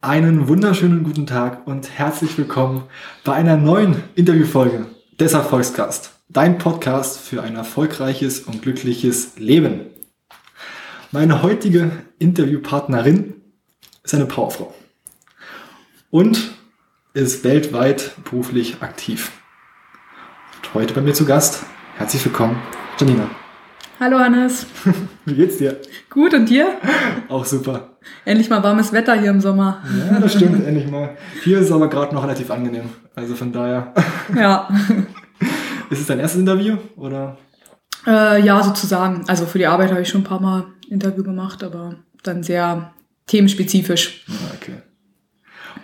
Einen wunderschönen guten Tag und herzlich willkommen bei einer neuen Interviewfolge des Erfolgscast, dein Podcast für ein erfolgreiches und glückliches Leben. Meine heutige Interviewpartnerin ist eine Powerfrau und ist weltweit beruflich aktiv. Und heute bei mir zu Gast. Herzlich willkommen, Janina. Hallo Hannes. Wie geht's dir? Gut und dir? Auch super. Endlich mal warmes Wetter hier im Sommer. Ja, das stimmt, endlich mal. Hier ist es aber gerade noch relativ angenehm. Also von daher. Ja. Ist es dein erstes Interview oder? Äh, ja, sozusagen. Also für die Arbeit habe ich schon ein paar Mal Interview gemacht, aber dann sehr themenspezifisch. Okay.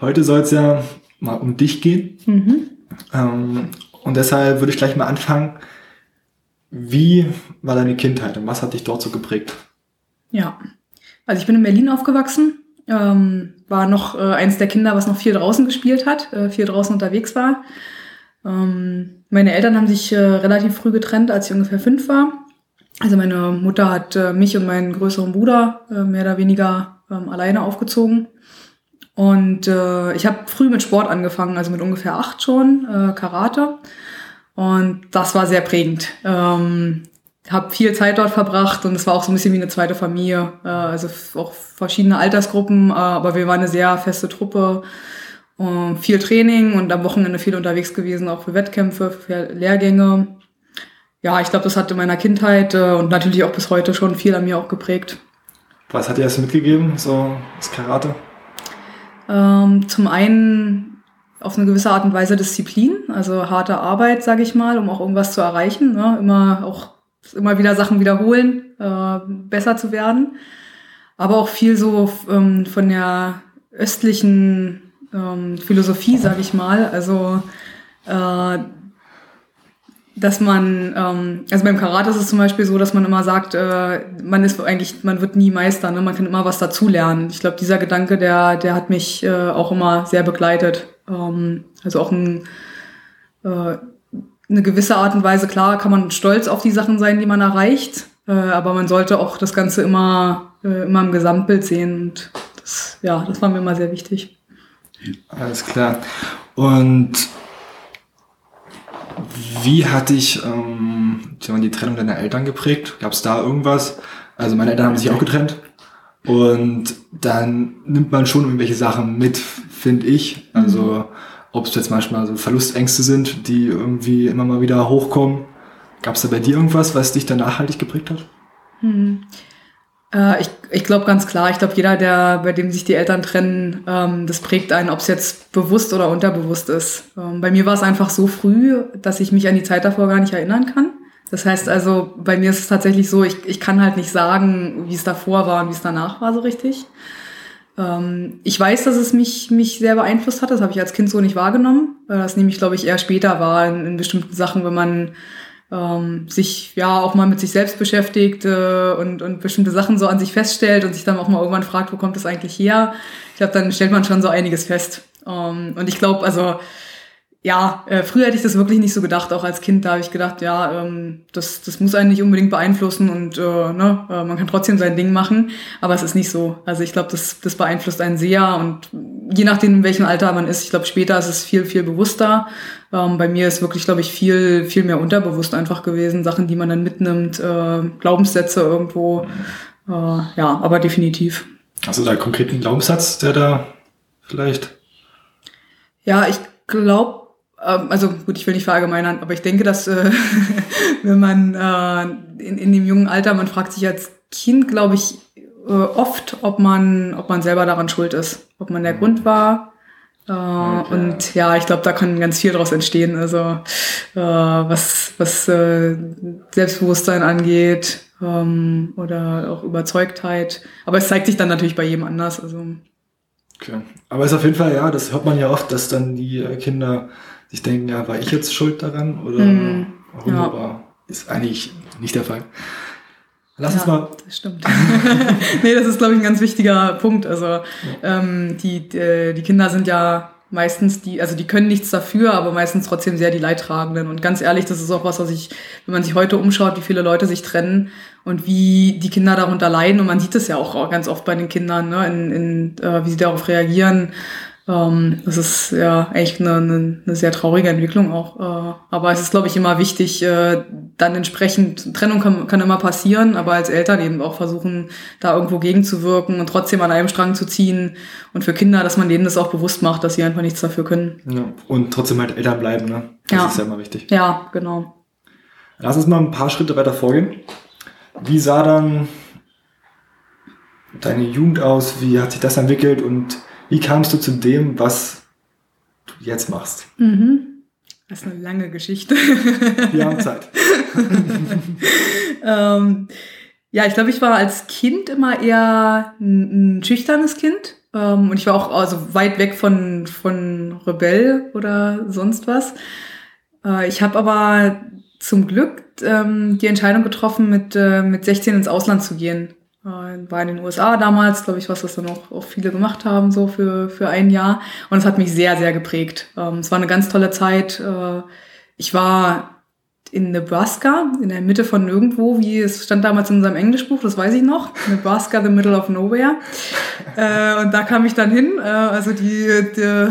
Heute soll es ja mal um dich gehen. Mhm. Ähm, und deshalb würde ich gleich mal anfangen. Wie war deine Kindheit und was hat dich dort so geprägt? Ja. Also ich bin in Berlin aufgewachsen, ähm, war noch äh, eins der Kinder, was noch viel draußen gespielt hat, äh, viel draußen unterwegs war. Ähm, meine Eltern haben sich äh, relativ früh getrennt, als ich ungefähr fünf war. Also meine Mutter hat äh, mich und meinen größeren Bruder äh, mehr oder weniger ähm, alleine aufgezogen. Und äh, ich habe früh mit Sport angefangen, also mit ungefähr acht schon, äh, Karate. Und das war sehr prägend. Ähm, habe viel Zeit dort verbracht und es war auch so ein bisschen wie eine zweite Familie. Äh, also auch verschiedene Altersgruppen, äh, aber wir waren eine sehr feste Truppe. Äh, viel Training und am Wochenende viel unterwegs gewesen, auch für Wettkämpfe, für Lehrgänge. Ja, ich glaube, das hat in meiner Kindheit äh, und natürlich auch bis heute schon viel an mir auch geprägt. Was hat dir das mitgegeben, so das Karate? Ähm, zum einen auf eine gewisse Art und Weise Disziplin, also harte Arbeit, sage ich mal, um auch irgendwas zu erreichen. Ne? Immer auch immer wieder Sachen wiederholen, äh, besser zu werden. Aber auch viel so ähm, von der östlichen ähm, Philosophie, sage ich mal. Also äh, dass man, ähm, also beim Karate ist es zum Beispiel so, dass man immer sagt, äh, man ist eigentlich, man wird nie Meister, ne? man kann immer was dazulernen. Ich glaube, dieser Gedanke, der, der hat mich äh, auch immer sehr begleitet. Ähm, also auch ein, äh, eine gewisse Art und Weise, klar, kann man stolz auf die Sachen sein, die man erreicht, äh, aber man sollte auch das Ganze immer, äh, immer im Gesamtbild sehen. Und das, ja, das war mir immer sehr wichtig. Alles klar. Und wie hat dich ähm, die Trennung deiner Eltern geprägt? Gab es da irgendwas? Also meine Eltern haben sich auch getrennt. Und dann nimmt man schon irgendwelche Sachen mit, finde ich. Also ob es jetzt manchmal so Verlustängste sind, die irgendwie immer mal wieder hochkommen. Gab es da bei dir irgendwas, was dich dann nachhaltig geprägt hat? Äh, ich ich glaube ganz klar, ich glaube, jeder, der, bei dem sich die Eltern trennen, ähm, das prägt einen, ob es jetzt bewusst oder unterbewusst ist. Ähm, bei mir war es einfach so früh, dass ich mich an die Zeit davor gar nicht erinnern kann. Das heißt also, bei mir ist es tatsächlich so, ich, ich kann halt nicht sagen, wie es davor war und wie es danach war so richtig. Ähm, ich weiß, dass es mich, mich sehr beeinflusst hat. Das habe ich als Kind so nicht wahrgenommen. Das nämlich, glaube ich, eher später war in, in bestimmten Sachen, wenn man ähm, sich ja auch mal mit sich selbst beschäftigt äh, und, und bestimmte Sachen so an sich feststellt und sich dann auch mal irgendwann fragt, wo kommt das eigentlich her? Ich glaube, dann stellt man schon so einiges fest. Ähm, und ich glaube, also ja, äh, früher hätte ich das wirklich nicht so gedacht, auch als Kind, da habe ich gedacht, ja, ähm, das, das muss einen nicht unbedingt beeinflussen und äh, ne, äh, man kann trotzdem sein Ding machen, aber es ist nicht so. Also ich glaube, das, das beeinflusst einen sehr und je nachdem, in welchem Alter man ist, ich glaube, später ist es viel, viel bewusster. Ähm, bei mir ist wirklich, glaube ich, viel, viel mehr unterbewusst einfach gewesen, Sachen, die man dann mitnimmt, äh, Glaubenssätze irgendwo, äh, ja, aber definitiv. Also da konkreten Glaubenssatz, der da vielleicht. Ja, ich glaube, also gut, ich will nicht verallgemeinern, aber ich denke, dass äh, wenn man äh, in, in dem jungen Alter, man fragt sich als Kind, glaube ich, äh, oft, ob man, ob man selber daran schuld ist, ob man der Grund war. Äh, Okay. Und ja, ich glaube, da kann ganz viel daraus entstehen. Also äh, was, was äh, Selbstbewusstsein angeht ähm, oder auch Überzeugtheit. Aber es zeigt sich dann natürlich bei jedem anders. Also Okay. Aber es ist auf jeden Fall, ja, das hört man ja oft, dass dann die äh, Kinder sich denken, ja, war ich jetzt schuld daran oder Mhm. warum? Ja. Aber ist eigentlich nicht der Fall. Lass uns Ja, mal. Das stimmt. nee, das ist, glaube ich, ein ganz wichtiger Punkt. Also ähm, die, die, die Kinder sind ja meistens die, also die können nichts dafür, aber meistens trotzdem sehr die Leidtragenden. Und ganz ehrlich, das ist auch was, was ich, wenn man sich heute umschaut, wie viele Leute sich trennen und wie die Kinder darunter leiden. Und man sieht es ja auch ganz oft bei den Kindern, ne, in, in, äh, wie sie darauf reagieren. Ähm, das ist ja echt eine, eine, eine sehr traurige Entwicklung auch. Äh, aber es ist, glaube ich, immer wichtig, äh, dann entsprechend, Trennung kann, kann immer passieren, aber als Eltern eben auch versuchen, da irgendwo gegenzuwirken und trotzdem an einem Strang zu ziehen. Und für Kinder, dass man denen das auch bewusst macht, dass sie einfach nichts dafür können. Ja, und trotzdem halt Eltern bleiben, ne? Das ja. ist ja immer wichtig. Ja, genau. Lass uns mal ein paar Schritte weiter vorgehen. Wie sah dann deine Jugend aus? Wie hat sich das entwickelt und wie kamst du zu dem, was du jetzt machst? Mhm. Das ist eine lange Geschichte. Wir haben Zeit. ähm, ja, ich glaube, ich war als Kind immer eher ein, ein schüchternes Kind. Ähm, und ich war auch also weit weg von, von Rebell oder sonst was. Äh, ich habe aber zum Glück ähm, die Entscheidung getroffen, mit, äh, mit 16 ins Ausland zu gehen. War in den USA damals, glaube ich, was das dann auch, auch viele gemacht haben, so für, für ein Jahr. Und es hat mich sehr, sehr geprägt. Ähm, es war eine ganz tolle Zeit. Äh, ich war in Nebraska, in der Mitte von nirgendwo, wie es stand damals in unserem Englischbuch, das weiß ich noch. Nebraska, the middle of nowhere. Äh, und da kam ich dann hin. Äh, also die, die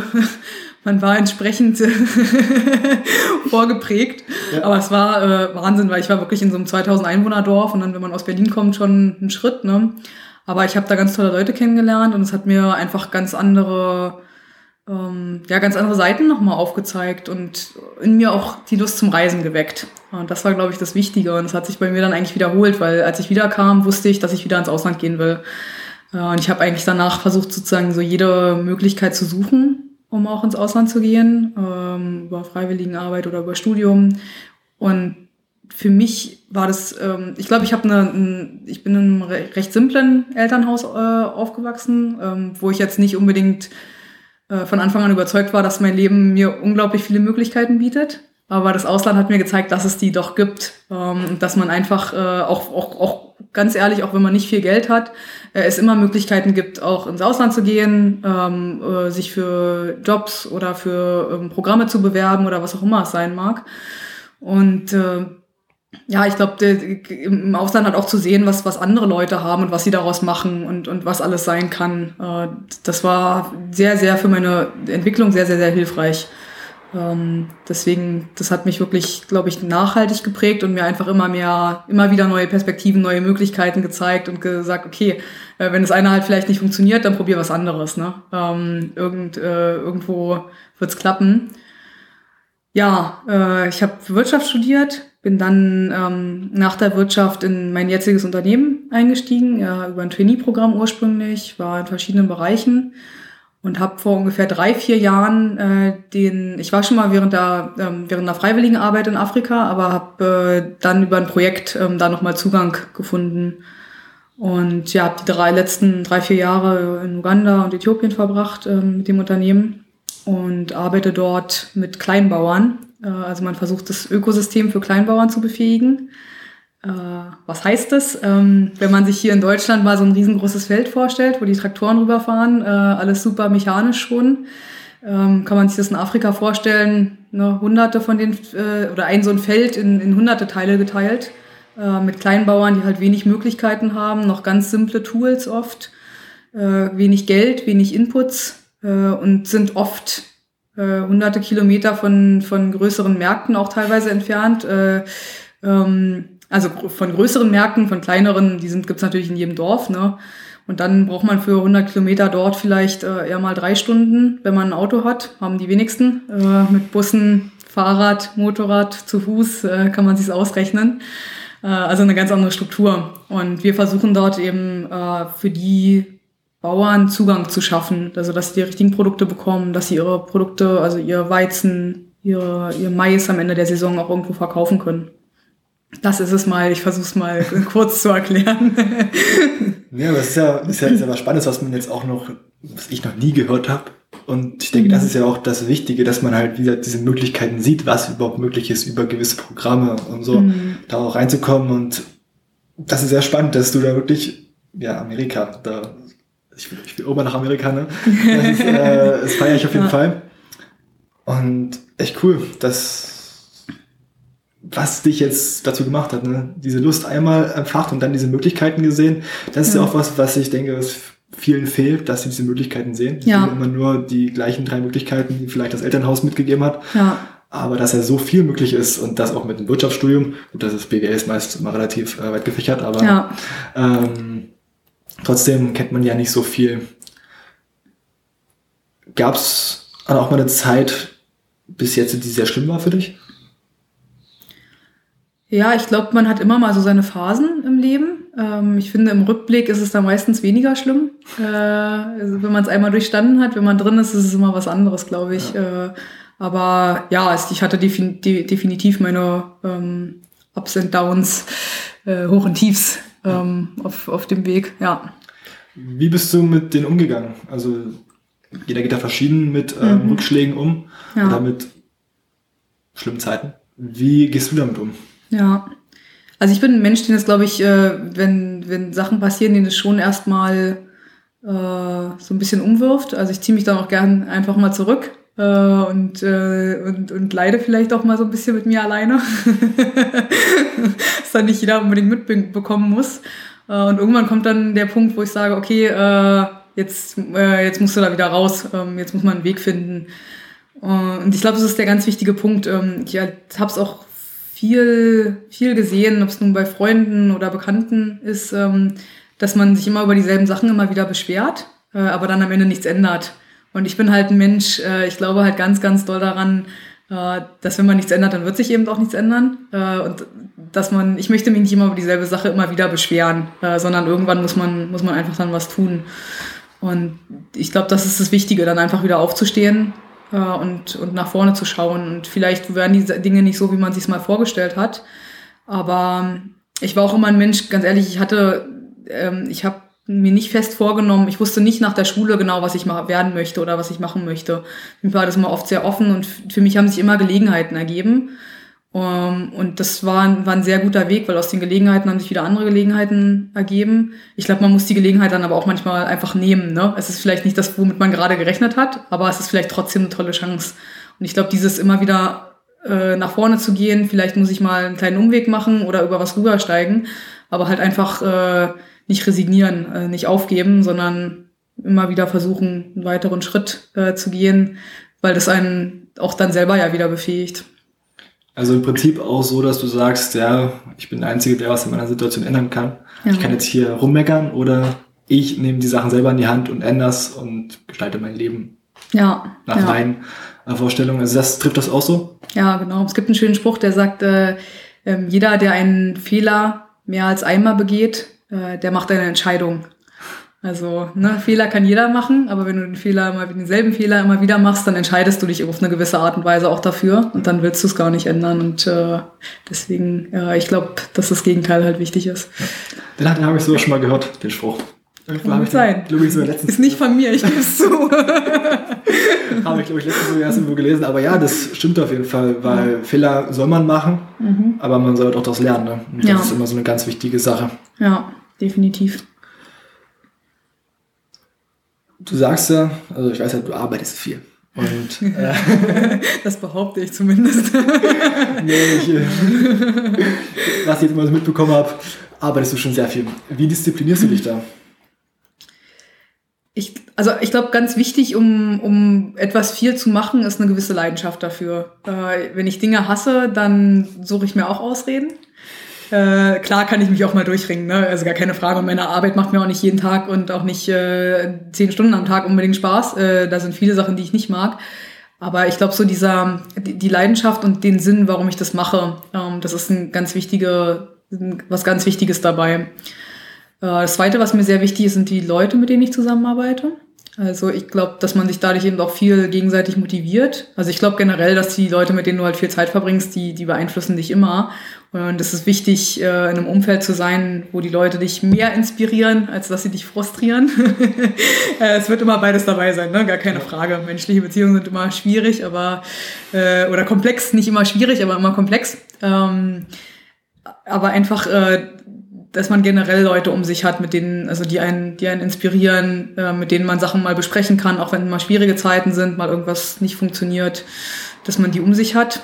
man war entsprechend vorgeprägt. Ja. Aber es war äh, Wahnsinn, weil ich war wirklich in so einem 2000 Einwohner Dorf und dann, wenn man aus Berlin kommt, schon ein Schritt. Ne? Aber ich habe da ganz tolle Leute kennengelernt und es hat mir einfach ganz andere, ähm, ja, ganz andere Seiten nochmal aufgezeigt und in mir auch die Lust zum Reisen geweckt. Und das war, glaube ich, das Wichtige. Und es hat sich bei mir dann eigentlich wiederholt, weil als ich wiederkam, wusste ich, dass ich wieder ins Ausland gehen will. Äh, und ich habe eigentlich danach versucht, sozusagen so jede Möglichkeit zu suchen, um auch ins Ausland zu gehen, ähm, über Freiwilligenarbeit oder über Studium. Und für mich war das, ähm, ich glaube, ich habe eine, ein, ich bin in einem recht simplen Elternhaus äh, aufgewachsen, ähm, wo ich jetzt nicht unbedingt äh, von Anfang an überzeugt war, dass mein Leben mir unglaublich viele Möglichkeiten bietet. Aber das Ausland hat mir gezeigt, dass es die doch gibt, ähm, dass man einfach äh, auch, auch, auch ganz ehrlich, auch wenn man nicht viel Geld hat, äh, es immer Möglichkeiten gibt, auch ins Ausland zu gehen, ähm, äh, sich für Jobs oder für ähm, Programme zu bewerben oder was auch immer es sein mag. Und äh, ja, ich glaube, im Ausland hat auch zu sehen, was, was andere Leute haben und was sie daraus machen und, und was alles sein kann. Äh, das war sehr, sehr für meine Entwicklung sehr, sehr, sehr hilfreich. Ähm, deswegen, das hat mich wirklich, glaube ich, nachhaltig geprägt und mir einfach immer mehr, immer wieder neue Perspektiven, neue Möglichkeiten gezeigt und gesagt, okay, äh, wenn das eine halt vielleicht nicht funktioniert, dann probier was anderes. Ne? Ähm, irgend, äh, irgendwo wird's klappen. Ja, äh, ich habe Wirtschaft studiert, bin dann ähm, nach der Wirtschaft in mein jetziges Unternehmen eingestiegen, über ein Trainee-Programm ursprünglich, war in verschiedenen Bereichen und habe vor ungefähr drei, vier Jahren äh, den, ich war schon mal während der, ähm, während der freiwilligen Arbeit in Afrika, aber habe äh, dann über ein Projekt ähm, da nochmal Zugang gefunden. Und ja, habe die drei letzten drei, vier Jahre in Uganda und Äthiopien verbracht ähm, mit dem Unternehmen und arbeite dort mit Kleinbauern. Äh, also man versucht das Ökosystem für Kleinbauern zu befähigen. Äh, was heißt das? Ähm, wenn man sich hier in Deutschland mal so ein riesengroßes Feld vorstellt, wo die Traktoren rüberfahren, äh, alles super mechanisch schon, ähm, kann man sich das in Afrika vorstellen, ne, hunderte von den, äh, oder ein so ein Feld in, in hunderte Teile geteilt, äh, mit Kleinbauern, die halt wenig Möglichkeiten haben, noch ganz simple Tools oft, äh, wenig Geld, wenig Inputs äh, und sind oft hunderte Kilometer von, von größeren Märkten auch teilweise entfernt. Ähm, also von größeren Märkten, von kleineren, die sind gibt's natürlich in jedem Dorf, ne? Und dann braucht man für 100 Kilometer dort vielleicht äh, eher mal drei Stunden, wenn man ein Auto hat, haben die wenigsten. Äh, mit Bussen, Fahrrad, Motorrad, zu Fuß äh, kann man sich's ausrechnen. Äh, also eine ganz andere Struktur. Und wir versuchen dort eben äh, für die Bauern Zugang zu schaffen, also dass sie die richtigen Produkte bekommen, dass sie ihre Produkte, also ihr Weizen, ihre, ihr Mais am Ende der Saison auch irgendwo verkaufen können. Das ist es mal, ich versuche es mal kurz zu erklären. ja, das ist ja, ist ja, ist ja was Spannendes, was man jetzt auch noch, was ich noch nie gehört habe. Und ich denke, das mhm. ist ja auch das Wichtige, dass man halt wieder diese Möglichkeiten sieht, was überhaupt möglich ist, über gewisse Programme und so, mhm. da auch reinzukommen. Und das ist sehr spannend, dass du da wirklich, ja, Amerika, da, ich will, ich will immer nach Amerika, ne? Das, ist, äh, das feiere ich auf jeden ja. Fall. Und echt cool, dass was dich jetzt dazu gemacht hat, ne? diese Lust einmal empfacht und dann diese Möglichkeiten gesehen. Das ist ja, ja auch was, was ich denke, was vielen fehlt, dass sie diese Möglichkeiten sehen. Ja. sehen immer nur die gleichen drei Möglichkeiten, die vielleicht das Elternhaus mitgegeben hat. Ja. Aber dass ja so viel möglich ist und das auch mit dem Wirtschaftsstudium, gut, das ist BWL ist meist immer relativ äh, weit gefächert, aber ja. ähm, trotzdem kennt man ja nicht so viel. Gab es auch mal eine Zeit bis jetzt, die sehr schlimm war für dich? Ja, ich glaube, man hat immer mal so seine Phasen im Leben. Ähm, ich finde, im Rückblick ist es da meistens weniger schlimm. Äh, also wenn man es einmal durchstanden hat, wenn man drin ist, ist es immer was anderes, glaube ich. Ja. Äh, aber ja, ich hatte defin definitiv meine ähm, Ups und Downs, äh, Hoch und Tiefs ähm, auf, auf dem Weg, ja. Wie bist du mit denen umgegangen? Also jeder geht da verschieden mit ähm, mhm. Rückschlägen um ja. oder mit schlimmen Zeiten. Wie gehst du damit um? Ja, also ich bin ein Mensch, den es, glaube ich, äh, wenn, wenn Sachen passieren, den es schon erstmal äh, so ein bisschen umwirft. Also ich ziehe mich dann auch gern einfach mal zurück äh, und, äh, und, und leide vielleicht auch mal so ein bisschen mit mir alleine. dass dann nicht jeder unbedingt mitbekommen muss. Äh, und irgendwann kommt dann der Punkt, wo ich sage, okay, äh, jetzt, jetzt musst du da wieder raus, ähm, jetzt muss man einen Weg finden. Und ich glaube, das ist der ganz wichtige Punkt. Ähm, ich habe es auch viel, viel gesehen, ob es nun bei Freunden oder Bekannten ist, ähm, dass man sich immer über dieselben Sachen immer wieder beschwert, äh, aber dann am Ende nichts ändert. Und ich bin halt ein Mensch, äh, ich glaube halt ganz, ganz doll daran, äh, dass wenn man nichts ändert, dann wird sich eben auch nichts ändern. Äh, und dass man, ich möchte mich nicht immer über dieselbe Sache immer wieder beschweren, äh, sondern irgendwann muss man, muss man einfach dann was tun. Und ich glaube, das ist das Wichtige, dann einfach wieder aufzustehen äh, und, und nach vorne zu schauen. Und vielleicht werden die Dinge nicht so, wie man sich mal vorgestellt hat. Aber ich war auch immer ein Mensch, ganz ehrlich, ich hatte, ähm, ich habe mir nicht fest vorgenommen, ich wusste nicht nach der Schule genau, was ich mal werden möchte oder was ich machen möchte. Mir war das immer oft sehr offen und für mich haben sich immer Gelegenheiten ergeben. Ähm, und das war, war ein sehr guter Weg, weil aus den Gelegenheiten haben sich wieder andere Gelegenheiten ergeben. Ich glaube, man muss die Gelegenheit dann aber auch manchmal einfach nehmen. Ne? Es ist vielleicht nicht das, womit man gerade gerechnet hat, aber es ist vielleicht trotzdem eine tolle Chance. Und ich glaube, dieses immer wieder äh, nach vorne zu gehen, vielleicht muss ich mal einen kleinen Umweg machen oder über was rübersteigen, aber halt einfach äh, nicht resignieren, äh, nicht aufgeben, sondern immer wieder versuchen, einen weiteren Schritt äh, zu gehen, weil das einen auch dann selber ja wieder befähigt. Also im Prinzip auch so, dass du sagst, ja, ich bin der Einzige, der was in meiner Situation ändern kann. Ja. Ich kann jetzt hier rummeckern oder ich nehme die Sachen selber in die Hand und ändere es und gestalte mein Leben ja, nach ja. meinen äh, Vorstellungen. Also das trifft das auch so? Ja, genau. Es gibt einen schönen Spruch, der sagt, äh, äh, jeder, der einen Fehler mehr als einmal begeht, äh, der macht eine Entscheidung. Also, ne, Fehler kann jeder machen, aber wenn du den Fehler immer, denselben Fehler immer wieder machst, dann entscheidest du dich auf eine gewisse Art und Weise auch dafür und dann willst du es gar nicht ändern. Und äh, deswegen, äh, ich glaube, dass das Gegenteil halt wichtig ist. Den, den habe ich sogar schon mal gehört, den Spruch. Kann ich sein. Den, ich, so letztens ist nicht von mir, ich gebe es zu. habe ich, glaube ich, letztens sogar erst irgendwo gelesen. Aber ja, das stimmt auf jeden Fall, weil ja. Fehler soll man machen, mhm. aber man soll auch daraus lernen. Ne? Und das ja. ist immer so eine ganz wichtige Sache. Ja, definitiv du sagst ja, also ich weiß ja, du arbeitest viel. Und, äh, das behaupte ich zumindest. nee, ich, äh, was ich jetzt mal so mitbekommen habe, arbeitest du schon sehr viel. Wie disziplinierst du dich da? Ich, also ich glaube, ganz wichtig, um, um etwas viel zu machen, ist eine gewisse Leidenschaft dafür. Äh, wenn ich Dinge hasse, dann suche ich mir auch Ausreden. Äh, klar kann ich mich auch mal durchringen, ne? also gar keine Frage. Und meine Arbeit macht mir auch nicht jeden Tag und auch nicht äh, zehn Stunden am Tag unbedingt Spaß. Äh, da sind viele Sachen, die ich nicht mag. Aber ich glaube, so dieser, die Leidenschaft und den Sinn, warum ich das mache, ähm, das ist ein ganz wichtige, was ganz Wichtiges dabei. Äh, das zweite, was mir sehr wichtig ist, sind die Leute, mit denen ich zusammenarbeite. Also ich glaube, dass man sich dadurch eben auch viel gegenseitig motiviert. Also ich glaube generell, dass die Leute, mit denen du halt viel Zeit verbringst, die, die beeinflussen dich immer. Und es ist wichtig, äh, in einem Umfeld zu sein, wo die Leute dich mehr inspirieren, als dass sie dich frustrieren. Äh, es wird immer beides dabei sein, ne? gar keine Frage. Menschliche Beziehungen sind immer schwierig, aber äh, oder komplex, nicht immer schwierig, aber immer komplex. Ähm, aber einfach äh, dass man generell Leute um sich hat, mit denen, also die einen, die einen inspirieren, äh, mit denen man Sachen mal besprechen kann, auch wenn mal schwierige Zeiten sind, mal irgendwas nicht funktioniert, dass man die um sich hat.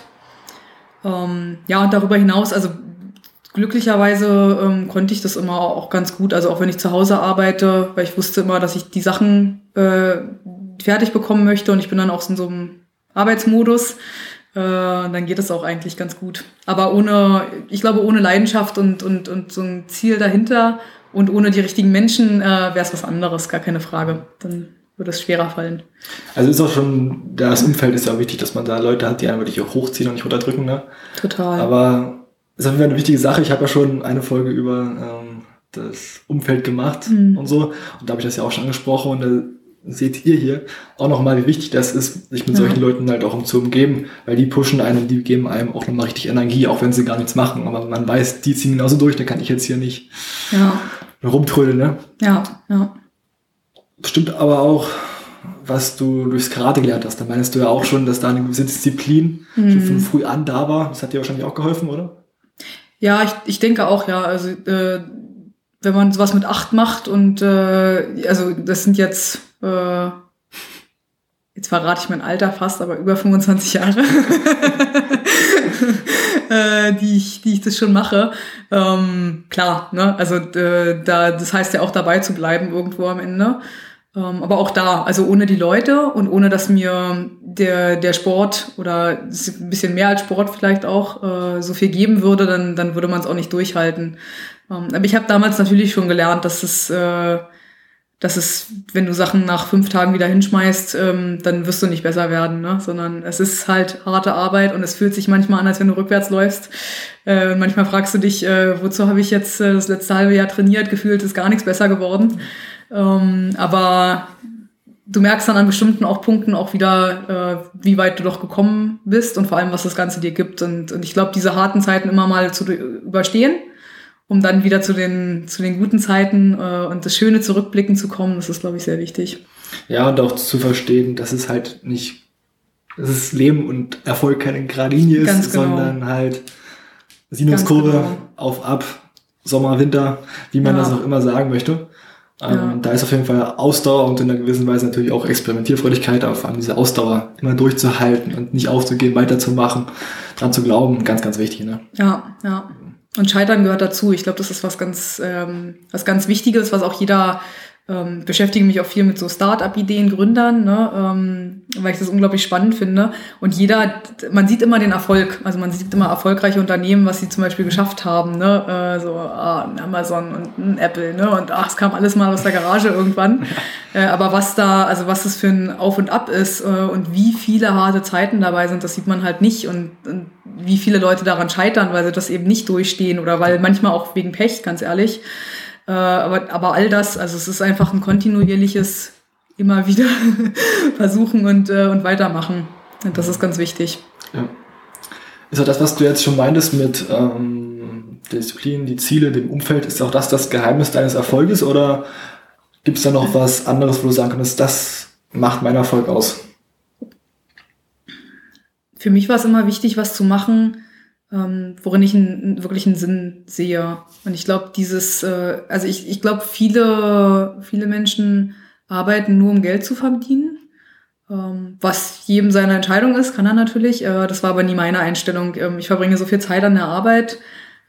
Ähm, ja, und darüber hinaus, also glücklicherweise ähm, konnte ich das immer auch ganz gut, also auch wenn ich zu Hause arbeite, weil ich wusste immer, dass ich die Sachen äh, fertig bekommen möchte und ich bin dann auch in so einem Arbeitsmodus, äh, dann geht es auch eigentlich ganz gut. Aber ohne, ich glaube, ohne Leidenschaft und, und, und so ein Ziel dahinter und ohne die richtigen Menschen äh, wäre es was anderes, gar keine Frage. Dann würde es schwerer fallen. Also ist auch schon, das Umfeld ist ja auch wichtig, dass man da Leute hat, die einen wirklich auch hochziehen und nicht runterdrücken. Ne? Total. Aber ist auf jeden Fall eine wichtige Sache. Ich habe ja schon eine Folge über ähm, das Umfeld gemacht mhm. und so. Und da habe ich das ja auch schon angesprochen. Und seht ihr hier auch nochmal, wie wichtig das ist, sich mit ja. solchen Leuten halt auch zu umgeben, weil die pushen einen und die geben einem auch nochmal richtig Energie, auch wenn sie gar nichts machen. Aber man weiß, die ziehen genauso durch, da kann ich jetzt hier nicht ja. rumtrödeln, ne? Ja, ja. Stimmt aber auch, was du durchs Karate gelernt hast. Da meinst du ja auch schon, dass da eine gewisse Disziplin mhm. schon von früh an da war. Das hat dir wahrscheinlich auch geholfen, oder? Ja, ich, ich denke auch, ja. Also äh, wenn man sowas mit acht macht und äh, also das sind jetzt äh, jetzt verrate ich mein Alter fast, aber über 25 Jahre, äh, die, ich, die ich das schon mache. Ähm, klar, ne? Also äh, da, das heißt ja auch dabei zu bleiben irgendwo am Ende. Ähm, aber auch da, also ohne die Leute und ohne dass mir der, der Sport oder ein bisschen mehr als Sport vielleicht auch äh, so viel geben würde, dann, dann würde man es auch nicht durchhalten. Ähm, aber ich habe damals natürlich schon gelernt, dass es, äh, dass es, wenn du Sachen nach fünf Tagen wieder hinschmeißt, ähm, dann wirst du nicht besser werden, ne? sondern es ist halt harte Arbeit und es fühlt sich manchmal an, als wenn du rückwärts läufst. Äh, manchmal fragst du dich, äh, wozu habe ich jetzt äh, das letzte halbe Jahr trainiert, gefühlt ist gar nichts besser geworden. Ähm, aber du merkst dann an bestimmten auch Punkten auch wieder, äh, wie weit du doch gekommen bist und vor allem, was das Ganze dir gibt. Und, und ich glaube, diese harten Zeiten immer mal zu überstehen, um dann wieder zu den, zu den guten Zeiten äh, und das Schöne zurückblicken zu kommen, das ist, glaube ich, sehr wichtig. Ja, und auch zu verstehen, dass es halt nicht, dass es Leben und Erfolg keine gerade Linie ist, genau. sondern halt Sinuskurve genau. auf, ab, Sommer, Winter, wie man ja. das auch immer sagen möchte. Ähm, ja. Da ist auf jeden Fall Ausdauer und in einer gewissen Weise natürlich auch Experimentierfreudigkeit, aber vor allem diese Ausdauer immer durchzuhalten und nicht aufzugehen, weiterzumachen, dran zu glauben, ganz, ganz wichtig. Ne? Ja, ja. Und Scheitern gehört dazu. Ich glaube, das ist was ganz, ähm, was ganz Wichtiges, was auch jeder ähm, beschäftige mich auch viel mit so Start-up-Ideen, Gründern, ne, ähm, weil ich das unglaublich spannend finde. Und jeder, man sieht immer den Erfolg, also man sieht immer erfolgreiche Unternehmen, was sie zum Beispiel geschafft haben, ne, äh, so ah, ein Amazon und ein Apple, ne, und ach, es kam alles mal aus der Garage irgendwann. Äh, aber was da, also was das für ein Auf und Ab ist äh, und wie viele harte Zeiten dabei sind, das sieht man halt nicht und, und wie viele Leute daran scheitern, weil sie das eben nicht durchstehen oder weil manchmal auch wegen Pech, ganz ehrlich. Äh, aber, aber all das, also es ist einfach ein kontinuierliches immer wieder versuchen und, äh, und weitermachen. Und das ist ganz wichtig. Ja. Ist auch das, was du jetzt schon meintest mit ähm, Disziplin, die Ziele, dem Umfeld, ist auch das das Geheimnis deines Erfolges oder gibt es da noch was anderes, wo du sagen kannst, das macht mein Erfolg aus? Für mich war es immer wichtig, was zu machen, ähm, worin ich einen, wirklich einen Sinn sehe. Und ich glaube, dieses, äh, also ich, ich glaube, viele, viele Menschen arbeiten nur, um Geld zu verdienen. Ähm, was jedem seine Entscheidung ist, kann er natürlich. Äh, das war aber nie meine Einstellung. Ähm, ich verbringe so viel Zeit an der Arbeit,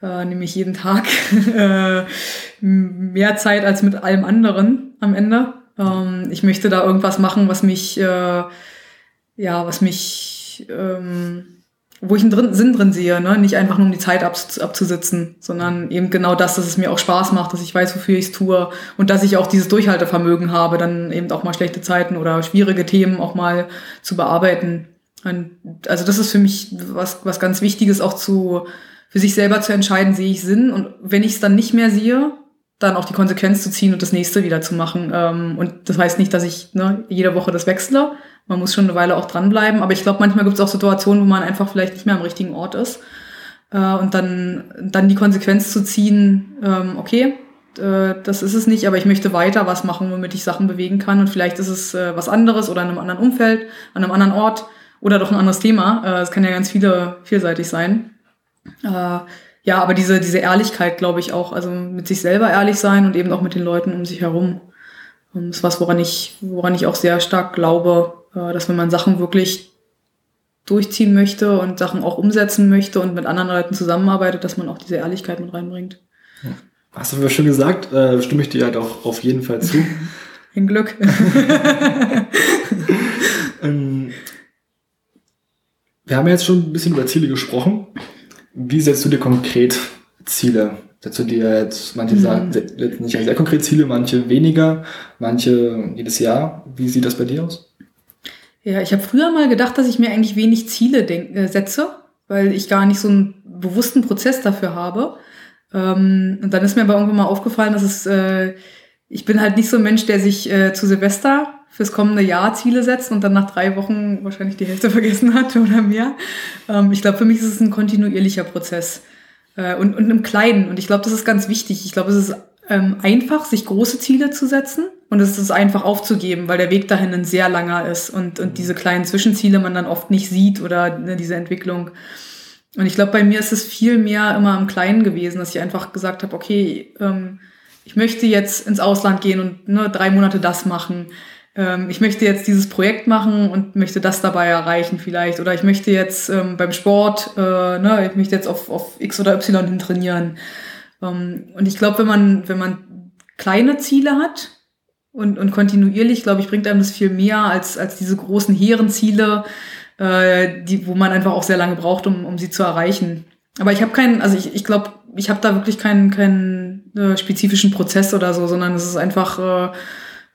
äh, nämlich jeden Tag äh, mehr Zeit als mit allem anderen am Ende. Ähm, ich möchte da irgendwas machen, was mich, äh, ja, was mich, ähm, wo ich einen Sinn drin sehe, ne? nicht einfach nur um die Zeit ab, abzusitzen, sondern eben genau das, dass es mir auch Spaß macht, dass ich weiß, wofür ich es tue und dass ich auch dieses Durchhaltevermögen habe, dann eben auch mal schlechte Zeiten oder schwierige Themen auch mal zu bearbeiten. Und also das ist für mich was, was ganz Wichtiges, auch zu, für sich selber zu entscheiden, sehe ich Sinn und wenn ich es dann nicht mehr sehe, dann auch die Konsequenz zu ziehen und das nächste wieder zu machen. Ähm, und das heißt nicht, dass ich ne, jede Woche das wechsle, man muss schon eine Weile auch dranbleiben. Aber ich glaube, manchmal gibt es auch Situationen, wo man einfach vielleicht nicht mehr am richtigen Ort ist. Äh, und dann, dann die Konsequenz zu ziehen, ähm, okay, äh, das ist es nicht, aber ich möchte weiter was machen, womit ich Sachen bewegen kann. Und vielleicht ist es äh, was anderes oder in einem anderen Umfeld, an einem anderen Ort oder doch ein anderes Thema. Äh, es kann ja ganz viele vielseitig sein. Ja, aber diese, diese Ehrlichkeit, glaube ich auch, also mit sich selber ehrlich sein und eben auch mit den Leuten um sich herum. Und das ist was, woran ich, woran ich auch sehr stark glaube, äh, dass wenn man Sachen wirklich durchziehen möchte und Sachen auch umsetzen möchte und mit anderen Leuten zusammenarbeitet, dass man auch diese Ehrlichkeit mit reinbringt. Ja. Hast du mir schon gesagt, äh, stimme ich dir halt auch auf jeden Fall zu. Ein Glück. ähm, wir haben jetzt schon ein bisschen über Ziele gesprochen. Wie setzt du dir konkret Ziele? Setzt du dir jetzt, manche mhm. sagen, nicht sehr konkret Ziele, manche weniger, manche jedes Jahr. Wie sieht das bei dir aus? Ja, ich habe früher mal gedacht, dass ich mir eigentlich wenig Ziele äh, setze, weil ich gar nicht so einen bewussten Prozess dafür habe. Ähm, und dann ist mir aber irgendwann mal aufgefallen, dass es, äh, ich bin halt nicht so ein Mensch, der sich äh, zu Silvester fürs kommende Jahr Ziele setzt und dann nach drei Wochen wahrscheinlich die Hälfte vergessen hat oder mehr. Ähm, ich glaube, für mich ist es ein kontinuierlicher Prozess äh, und, und im Kleinen. Und ich glaube, das ist ganz wichtig. Ich glaube, es ist ähm, einfach, sich große Ziele zu setzen und es ist einfach aufzugeben, weil der Weg dahin ein sehr langer ist und, und diese kleinen Zwischenziele man dann oft nicht sieht oder ne, diese Entwicklung. Und ich glaube, bei mir ist es viel mehr immer im Kleinen gewesen, dass ich einfach gesagt habe, okay, ähm, ich möchte jetzt ins Ausland gehen und ne, drei Monate das machen. Ähm, ich möchte jetzt dieses Projekt machen und möchte das dabei erreichen vielleicht. Oder ich möchte jetzt ähm, beim Sport, äh, ne, ich möchte jetzt auf, auf X oder Y hin trainieren. Ähm, und ich glaube, wenn man, wenn man kleine Ziele hat und, und kontinuierlich, glaube ich, bringt einem das viel mehr als, als diese großen hehren Ziele, äh, die, wo man einfach auch sehr lange braucht, um, um sie zu erreichen. Aber ich habe keinen, also ich, ich glaube, ich habe da wirklich keinen, keinen äh, spezifischen Prozess oder so, sondern es ist einfach äh,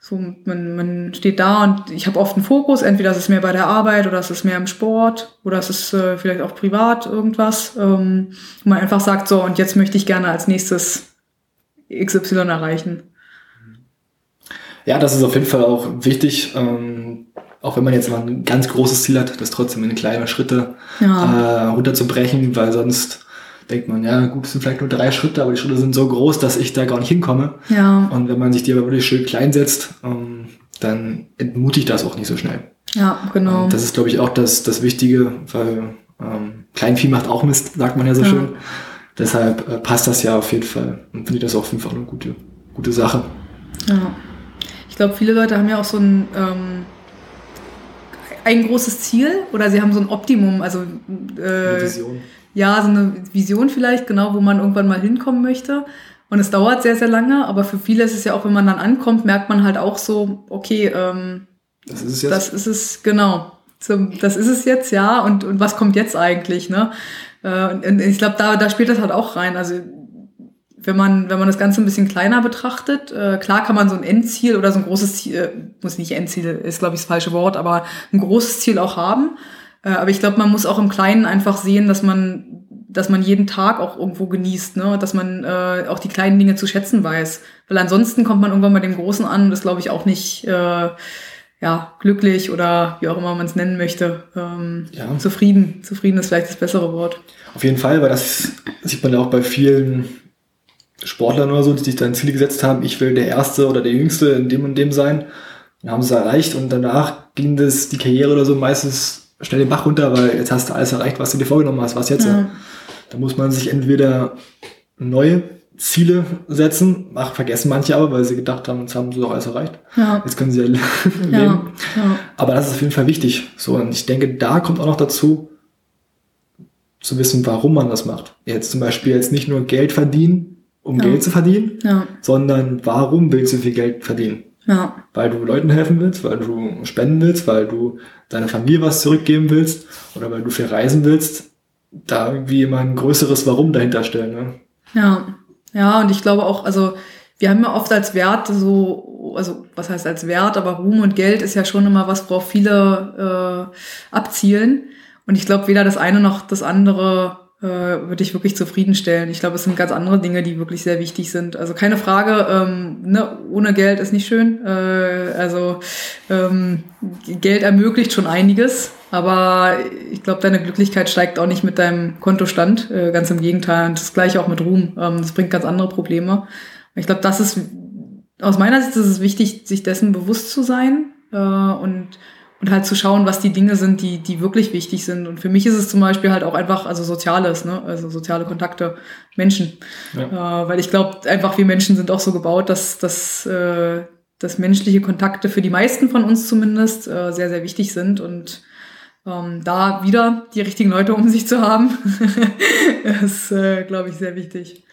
so, man, man steht da und ich habe oft einen Fokus, entweder ist es mehr bei der Arbeit oder es ist mehr im Sport oder es ist äh, vielleicht auch privat irgendwas. Ähm, wo man einfach sagt, so, und jetzt möchte ich gerne als nächstes XY erreichen. Ja, das ist auf jeden Fall auch wichtig. Ähm, auch wenn man jetzt mal ein ganz großes Ziel hat, das trotzdem in kleine Schritte ja. äh, runterzubrechen, weil sonst denkt man, ja, gut, es sind vielleicht nur drei Schritte, aber die Schritte sind so groß, dass ich da gar nicht hinkomme. Ja. Und wenn man sich die aber wirklich schön klein setzt, ähm, dann entmutigt das auch nicht so schnell. Ja, genau. Und das ist, glaube ich, auch das, das Wichtige, weil ähm, Kleinvieh macht auch Mist, sagt man ja so ja. schön. Deshalb äh, passt das ja auf jeden Fall und finde ich das auf jeden Fall eine gute, gute Sache. Ja. Ich glaube, viele Leute haben ja auch so ein, ähm, ein großes Ziel oder sie haben so ein Optimum, also äh, Vision ja, so eine Vision vielleicht, genau, wo man irgendwann mal hinkommen möchte. Und es dauert sehr, sehr lange, aber für viele ist es ja auch, wenn man dann ankommt, merkt man halt auch so, okay, ähm, das ist es jetzt. Das ist es, genau. Das ist es jetzt, ja. Und, und was kommt jetzt eigentlich, ne? Äh, und ich glaube, da, da spielt das halt auch rein. Also wenn man, wenn man das Ganze ein bisschen kleiner betrachtet, äh, klar kann man so ein Endziel oder so ein großes Ziel, äh, muss nicht Endziel, ist glaube ich das falsche Wort, aber ein großes Ziel auch haben. Äh, aber ich glaube, man muss auch im Kleinen einfach sehen, dass man, dass man jeden Tag auch irgendwo genießt, ne? dass man äh, auch die kleinen Dinge zu schätzen weiß. Weil ansonsten kommt man irgendwann bei dem Großen an und ist, glaube ich, auch nicht äh, ja, glücklich oder wie auch immer man es nennen möchte. Ähm, ja. Zufrieden. Zufrieden ist vielleicht das bessere Wort. Auf jeden Fall, weil das sieht man ja auch bei vielen Sportlern oder so, die sich dann Ziele gesetzt haben, ich will der Erste oder der Jüngste in dem und dem sein. Dann haben sie es erreicht und danach ging das, die Karriere oder so meistens schnell den Bach runter, weil jetzt hast du alles erreicht, was du dir vorgenommen hast. Was jetzt? Ja. Da muss man sich entweder neue Ziele setzen, Ach, vergessen manche aber, weil sie gedacht haben, jetzt haben sie doch alles erreicht. Ja. Jetzt können sie ja leben. Ja, ja. Aber das ist auf jeden Fall wichtig. So, und ich denke, da kommt auch noch dazu, zu wissen, warum man das macht. Jetzt zum Beispiel jetzt nicht nur Geld verdienen, um. Geld zu verdienen, sondern warum willst du viel Geld verdienen? Ja. Weil du Leuten helfen willst, weil du spenden willst, weil du deiner Familie was zurückgeben willst oder weil du viel reisen willst, da irgendwie immer ein größeres Warum dahinter stellen. Ne? Ja, ja, und ich glaube auch, also wir haben ja oft als Wert so, also was heißt als Wert, aber Ruhm und Geld ist ja schon immer was, worauf viele äh, abzielen. Und ich glaube, weder das eine noch das andere äh, würde ich wirklich zufriedenstellen. Ich glaube, es sind ganz andere Dinge, die wirklich sehr wichtig sind. Also keine Frage, ähm, ne, ohne Geld ist nicht schön. Äh, also ähm, Geld ermöglicht schon einiges, aber ich glaube, deine Glücklichkeit steigt auch nicht mit deinem Kontostand. Äh, ganz im Gegenteil. Und das gleiche auch mit Ruhm. Ähm, das bringt ganz andere Probleme. Ich glaube, das ist aus meiner Sicht ist es wichtig, sich dessen bewusst zu sein äh, und und halt zu schauen, was die Dinge sind, die, die wirklich wichtig sind. Und für mich ist es zum Beispiel halt auch einfach, also Soziales, ne? also soziale Kontakte, Menschen. Ja. Äh, weil ich glaube, einfach wir Menschen sind auch so gebaut, dass, dass, äh, dass menschliche Kontakte für die meisten von uns zumindest äh, sehr, sehr wichtig sind. Und ähm, da wieder die richtigen Leute um sich zu haben, ist, äh, glaube ich, sehr wichtig.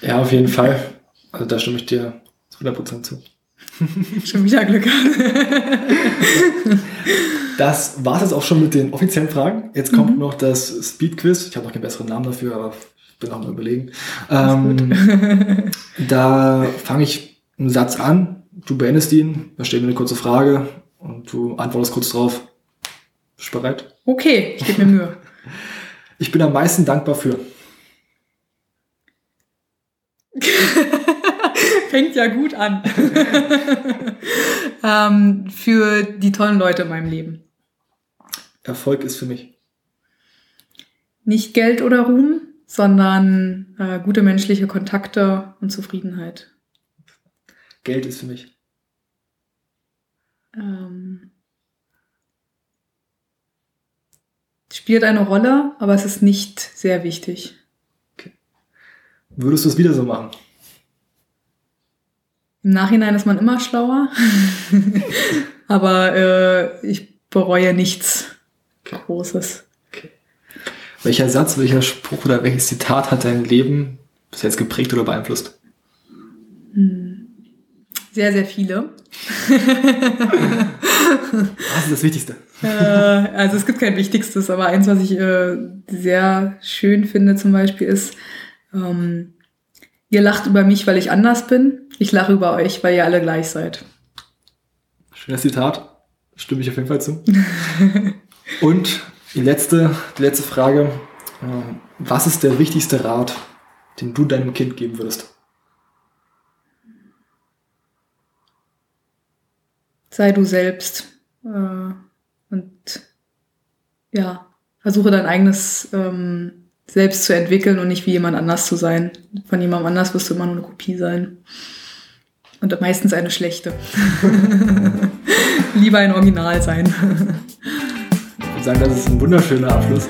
Ja, auf jeden Fall. Also da stimme ich dir zu 100% zu. schon wieder Glück Das war es jetzt auch schon mit den offiziellen Fragen. Jetzt kommt mhm. noch das Speed Quiz. Ich habe noch keinen besseren Namen dafür, aber ich bin auch mal überlegen. Ähm, da fange ich einen Satz an, du beendest ihn, da steht mir eine kurze Frage und du antwortest kurz drauf. Bist du bereit? Okay, ich gebe mir Mühe. Ich bin am meisten dankbar für. Fängt ja gut an. ähm, für die tollen Leute in meinem Leben. Erfolg ist für mich. Nicht Geld oder Ruhm, sondern äh, gute menschliche Kontakte und Zufriedenheit. Geld ist für mich. Ähm, spielt eine Rolle, aber es ist nicht sehr wichtig. Okay. Würdest du es wieder so machen? Im Nachhinein ist man immer schlauer, aber äh, ich bereue nichts. Großes. Okay. Welcher Satz, welcher Spruch oder welches Zitat hat dein Leben bis jetzt geprägt oder beeinflusst? Hm. Sehr, sehr viele. Was ist das Wichtigste? Äh, also es gibt kein Wichtigstes, aber eins, was ich äh, sehr schön finde zum Beispiel ist, ähm, Ihr lacht über mich, weil ich anders bin. Ich lache über euch, weil ihr alle gleich seid. Schönes Zitat. Stimme ich auf jeden Fall zu. Und die letzte, die letzte Frage. Äh, was ist der wichtigste Rat, den du deinem Kind geben würdest? Sei du selbst. Äh, und ja, versuche dein eigenes ähm, selbst zu entwickeln und nicht wie jemand anders zu sein. Von jemandem anders wirst du immer nur eine Kopie sein. Und meistens eine schlechte. Lieber ein Original sein. ich würde sagen, das ist ein wunderschöner Abschluss.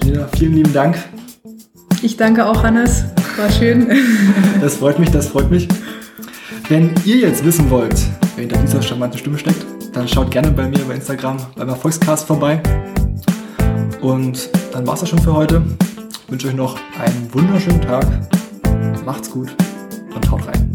Gina, vielen lieben Dank. Ich danke auch, Hannes. War schön. das freut mich, das freut mich. Wenn ihr jetzt wissen wollt, wer hinter dieser charmanten Stimme steckt, dann schaut gerne bei mir bei Instagram beim Erfolgscast vorbei. Und dann war es das schon für heute. Ich wünsche euch noch einen wunderschönen Tag. Macht's gut und haut rein.